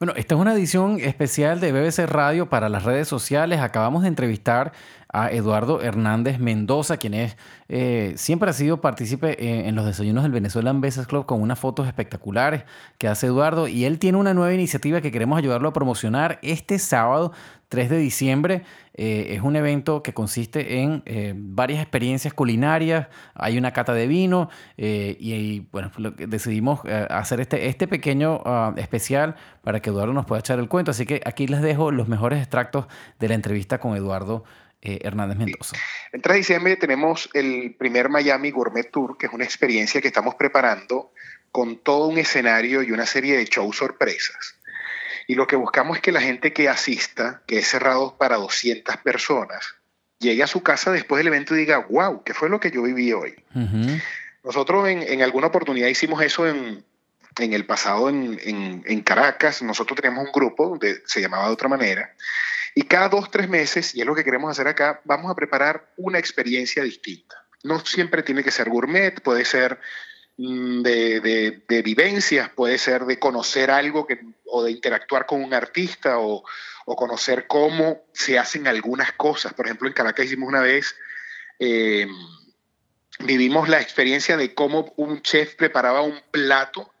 Bueno, esta es una edición especial de BBC Radio para las redes sociales. Acabamos de entrevistar a Eduardo Hernández Mendoza, quien es eh, siempre ha sido partícipe eh, en los desayunos del Venezuelan Business Club con unas fotos espectaculares que hace Eduardo y él tiene una nueva iniciativa que queremos ayudarlo a promocionar este sábado 3 de diciembre. Eh, es un evento que consiste en varias experiencias culinarias, hay una cata de vino y, bueno, decidimos hacer este, este pequeño ah, especial para que Eduardo nos pueda echar el cuento. Así que aquí les dejo los mejores extractos de la entrevista con Eduardo eh, Hernández Mendoza. El 3 de diciembre tenemos el primer Miami Gourmet Tour, que es una experiencia que estamos preparando con todo un escenario y una serie de shows sorpresas. Y lo que buscamos es que la gente que asista, que es cerrado para 200 personas, llegue a su casa después del evento y diga, wow, ¿qué fue lo que yo viví hoy? Nosotros en, alguna oportunidad hicimos eso en, el pasado en, Caracas. Nosotros teníamos un grupo, de, se llamaba de otra manera, y cada dos, tres meses, y es lo que queremos hacer acá, vamos a preparar una experiencia distinta. No siempre tiene que ser gourmet, puede ser mm, de, de, vivencias, puede ser de conocer algo que, o de interactuar con un artista o, o, conocer cómo se hacen algunas cosas. Por ejemplo, en Caracas hicimos una vez, eh, vivimos la experiencia de cómo un chef preparaba un plato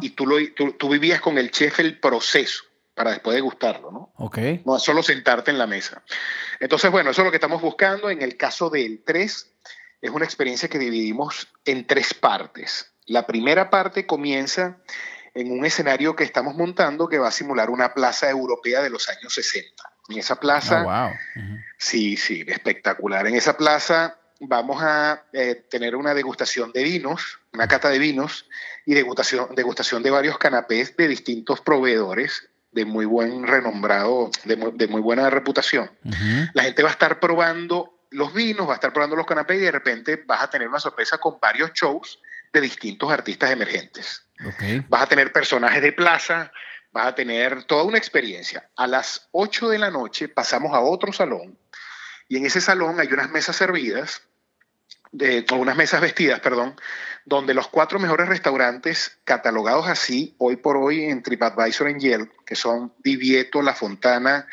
y tú, lo, tú vivías con el chef el proceso para después de gustarlo, ¿no? Ok. No es solo sentarte en la mesa. Entonces, bueno, eso es lo que estamos buscando. En el caso del 3, es una experiencia que dividimos en tres partes. La primera parte comienza en un escenario que estamos montando que va a simular una plaza europea de los años 60. En esa plaza, oh, wow. sí, sí, espectacular. En esa plaza vamos a eh, tener una degustación de vinos, una cata de vinos y degustación, degustación de varios canapés de distintos proveedores de muy buen renombrado, de muy, buena reputación. La gente va a estar probando los vinos, va a estar probando los canapés y de repente vas a tener una sorpresa con varios shows de distintos artistas emergentes. Vas a tener personajes de plaza, vas a tener toda una experiencia. A las 8 de la noche pasamos a otro salón y en ese salón hay unas mesas servidas, de, unas mesas vestidas, perdón, donde los cuatro mejores restaurantes catalogados así hoy por hoy en TripAdvisor en Yelp, que son Divieto, La Fontana,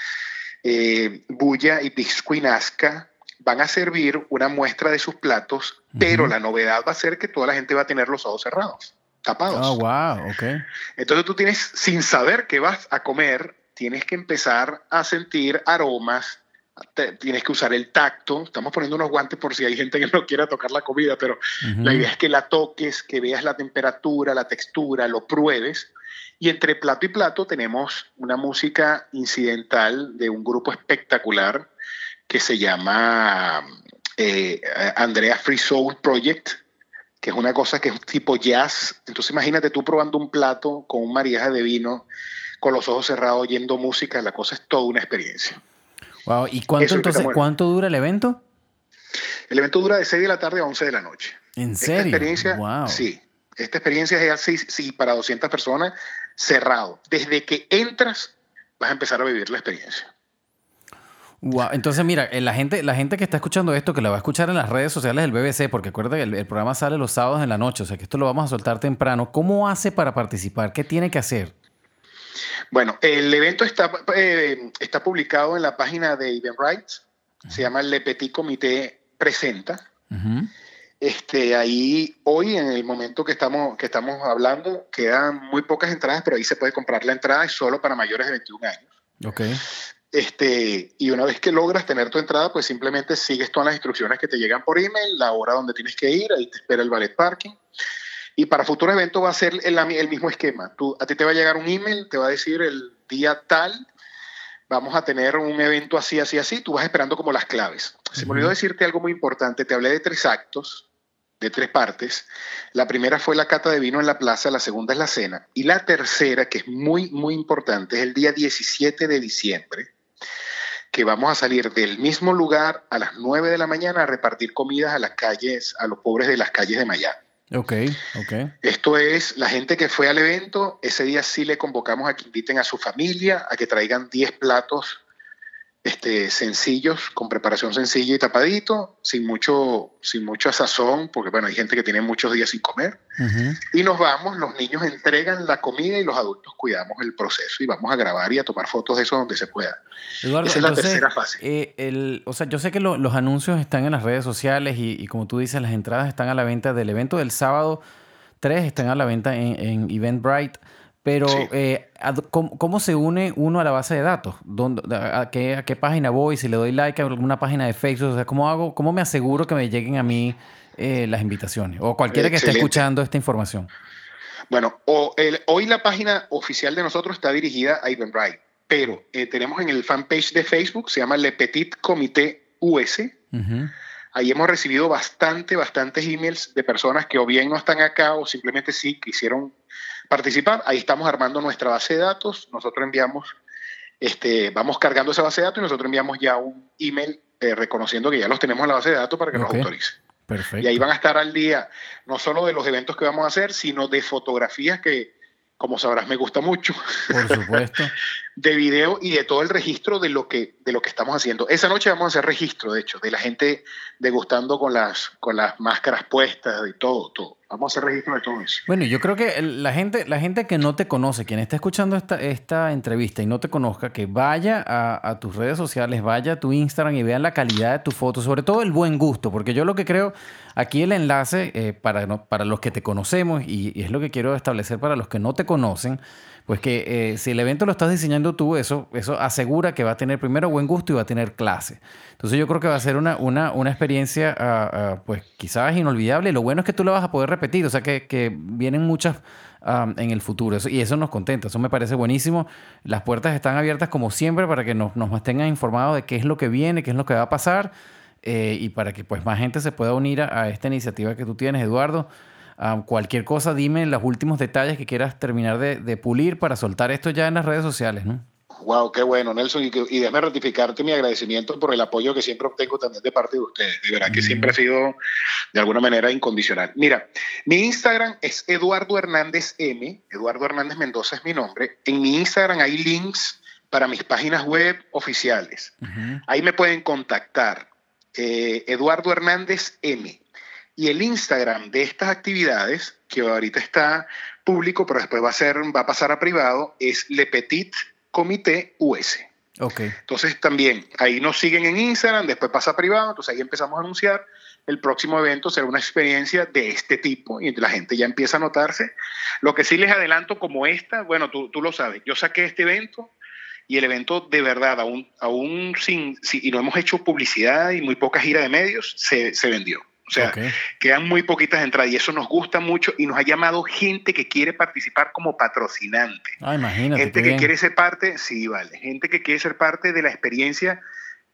eh, Bulla y Piscuinasca, van a servir una muestra de sus platos, pero la novedad va a ser que toda la gente va a tener los ojos cerrados, tapados. Oh, wow, ok. Entonces tú tienes, sin saber qué vas a comer, tienes que empezar a sentir aromas, tienes que usar el tacto. Estamos poniendo unos guantes por si hay gente que no quiera tocar la comida, pero la idea es que la toques, que veas la temperatura, la textura, lo pruebes. Y entre plato y plato tenemos una música incidental de un grupo espectacular que se llama eh, Andrea Free Soul Project, que es una cosa que es tipo jazz. Entonces imagínate tú probando un plato con un mariaje de vino, con los ojos cerrados, oyendo música, la cosa es toda una experiencia. Wow. ¿Y cuánto entonces, cuánto dura el evento? El evento dura de 6 de la tarde a 11 de la noche. ¿En serio? Esta experiencia, wow. Sí. Esta experiencia es así, sí, para 200 personas, cerrado. Desde que entras, vas a empezar a vivir la experiencia. Wow. Entonces, mira, eh, la gente, la gente que está escuchando esto, que la va a escuchar en las redes sociales del BBC, porque acuérdate que el, programa sale los sábados en la noche, o sea que esto lo vamos a soltar temprano. ¿Cómo hace para participar? ¿Qué tiene que hacer? Bueno, el evento está, eh, está publicado en la página de Eventbrite, se llama Le Petit Comité Presenta. este, ahí, hoy, en el momento que estamos, que estamos hablando, quedan muy pocas entradas, pero ahí se puede comprar la entrada, es solo para mayores de 21 años. Ok. Este, y una vez que logras tener tu entrada, pues simplemente sigues todas las instrucciones que te llegan por email, la hora donde tienes que ir, ahí te espera el ballet parking. Y para futuros eventos va a ser el, el, mismo esquema. Tú, a ti te va a llegar un email, te va a decir el día tal, vamos a tener un evento así, así, así, tú vas esperando como las claves. Se me olvidó decirte algo muy importante, te hablé de tres actos, de tres partes. La primera fue la cata de vino en la plaza, la segunda es la cena, y la tercera, que es muy, muy importante, es el día 17 de diciembre, que vamos a salir del mismo lugar a las 9 de la mañana a repartir comidas a las calles, a los pobres de las calles de Miami. Ok, ok. Esto es la gente que fue al evento, ese día sí le convocamos a que inviten a su familia, a que traigan 10 platos este, sencillos, con preparación sencilla y tapadito, sin mucho, sin mucho sazón, porque bueno, hay gente que tiene muchos días sin comer. Y nos vamos, los niños entregan la comida y los adultos cuidamos el proceso y vamos a grabar y a tomar fotos de eso donde se pueda. Esa es la tercera fase. Eh, el, o sea, yo sé que los anuncios están en las redes sociales y, como tú dices, las entradas están a la venta del evento del sábado 3, están a la venta en, en Eventbrite. Pero, eh, ¿cómo, se une uno a la base de datos? a, qué, ¿A qué página voy? Si le doy like a alguna página de Facebook, o sea, ¿cómo hago? ¿Cómo me aseguro que me lleguen a mí eh, las invitaciones? O cualquiera que esté escuchando esta información. Bueno, hoy la página oficial de nosotros está dirigida a Eventbrite, pero eh, tenemos en el fanpage de Facebook, se llama Le Petit Comité US. Ahí hemos recibido bastante, bastantes emails de personas que o bien no están acá o simplemente sí quisieron participar. Ahí estamos armando nuestra base de datos. Nosotros enviamos, este, vamos cargando esa base de datos y nosotros enviamos ya un email eh, reconociendo que ya los tenemos en la base de datos para que nos autorice. Perfecto. Y ahí van a estar al día no solo de los eventos que vamos a hacer, sino de fotografías que, como sabrás, me gusta mucho. Por supuesto. de video y de todo el registro de lo que de lo que estamos haciendo. Esa noche vamos a hacer registro, de hecho, de la gente degustando con las con las máscaras puestas y todo, todo. Vamos a hacer registro de todo eso. Bueno, yo creo que la gente la gente que no te conoce, quien está escuchando esta, esta entrevista y no te conozca, que vaya a, tus redes sociales, vaya a tu Instagram y vean la calidad de tu foto, sobre todo el buen gusto, porque yo lo que creo, aquí el enlace eh, para, para los que te conocemos y, y es lo que quiero establecer para los que no te conocen, pues que eh, si el evento lo estás diseñando tú, eso, eso asegura que va a tener primero buen gusto y va a tener clase. Entonces yo creo que va a ser una, una, una experiencia, ah, ah, pues quizás inolvidable. Lo bueno es que tú lo vas a poder repetir, o sea que, vienen muchas en el futuro. y eso nos contenta, eso me parece buenísimo. Las puertas están abiertas como siempre para que nos, nos mantengan informados de qué es lo que viene, qué es lo que va a pasar. Eh, y para que pues más gente se pueda unir a esta iniciativa que tú tienes, Eduardo cualquier cosa, dime los últimos detalles que quieras terminar de, pulir para soltar esto ya en las redes sociales, ¿no? Wow, qué bueno, Nelson. Y, y déjame ratificarte mi agradecimiento por el apoyo que siempre obtengo también de parte de ustedes. De verdad que siempre ha sido de alguna manera incondicional. Mira, mi Instagram es Eduardo Hernández M. Eduardo Hernández Mendoza es mi nombre. En mi Instagram hay links para mis páginas web oficiales. Ahí me pueden contactar. Eh, Eduardo Hernández M. Y el Instagram de estas actividades, que ahorita está público, pero después va a, ser, va a pasar a privado, es Le Petit Comité US. Okay. Entonces también ahí nos siguen en Instagram, después pasa a privado, entonces ahí empezamos a anunciar. El próximo evento será una experiencia de este tipo y la gente ya empieza a notarse. Lo que sí les adelanto como esta, bueno, tú, tú lo sabes, yo saqué este evento y el evento de verdad, aún, aún sin, y no hemos hecho publicidad y muy poca gira de medios, se, se vendió. O sea, quedan muy poquitas entradas y eso nos gusta mucho y nos ha llamado gente que quiere participar como patrocinante. Ah, imagínate. Gente que quiere ser parte, sí, vale. Gente que quiere ser parte de la experiencia,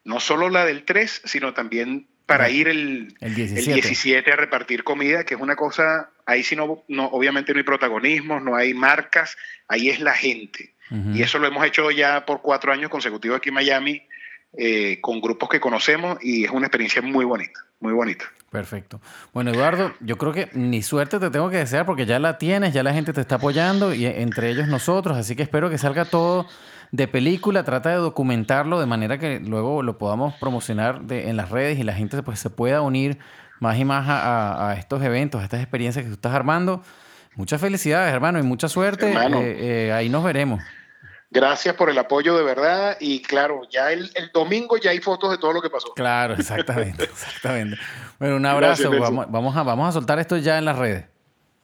no solo la del 3, sino también para ir el, el, 17. a repartir comida, que es una cosa, ahí sí no, no, obviamente no hay protagonismo, no hay marcas, ahí es la gente. Y eso lo hemos hecho ya por cuatro años consecutivos aquí en Miami, eh, con grupos que conocemos y es una experiencia muy bonita, muy bonita. Perfecto. Bueno, Eduardo, yo creo que ni suerte te tengo que desear porque ya la tienes, ya la gente te está apoyando y entre ellos nosotros, así que espero que salga todo de película, trata de documentarlo de manera que luego lo podamos promocionar en las redes y la gente pues, se pueda unir más y más a, estos eventos, a estas experiencias que tú estás armando. Muchas felicidades, hermano, y mucha suerte. Eh, eh, ahí nos veremos. Gracias por el apoyo de verdad y claro, ya el, domingo ya hay fotos de todo lo que pasó. Claro, exactamente, exactamente. Bueno, un abrazo. vamos, a, vamos a soltar esto ya en las redes.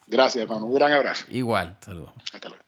Gracias, hermano. Un gran abrazo. Igual, saludos. Hasta luego.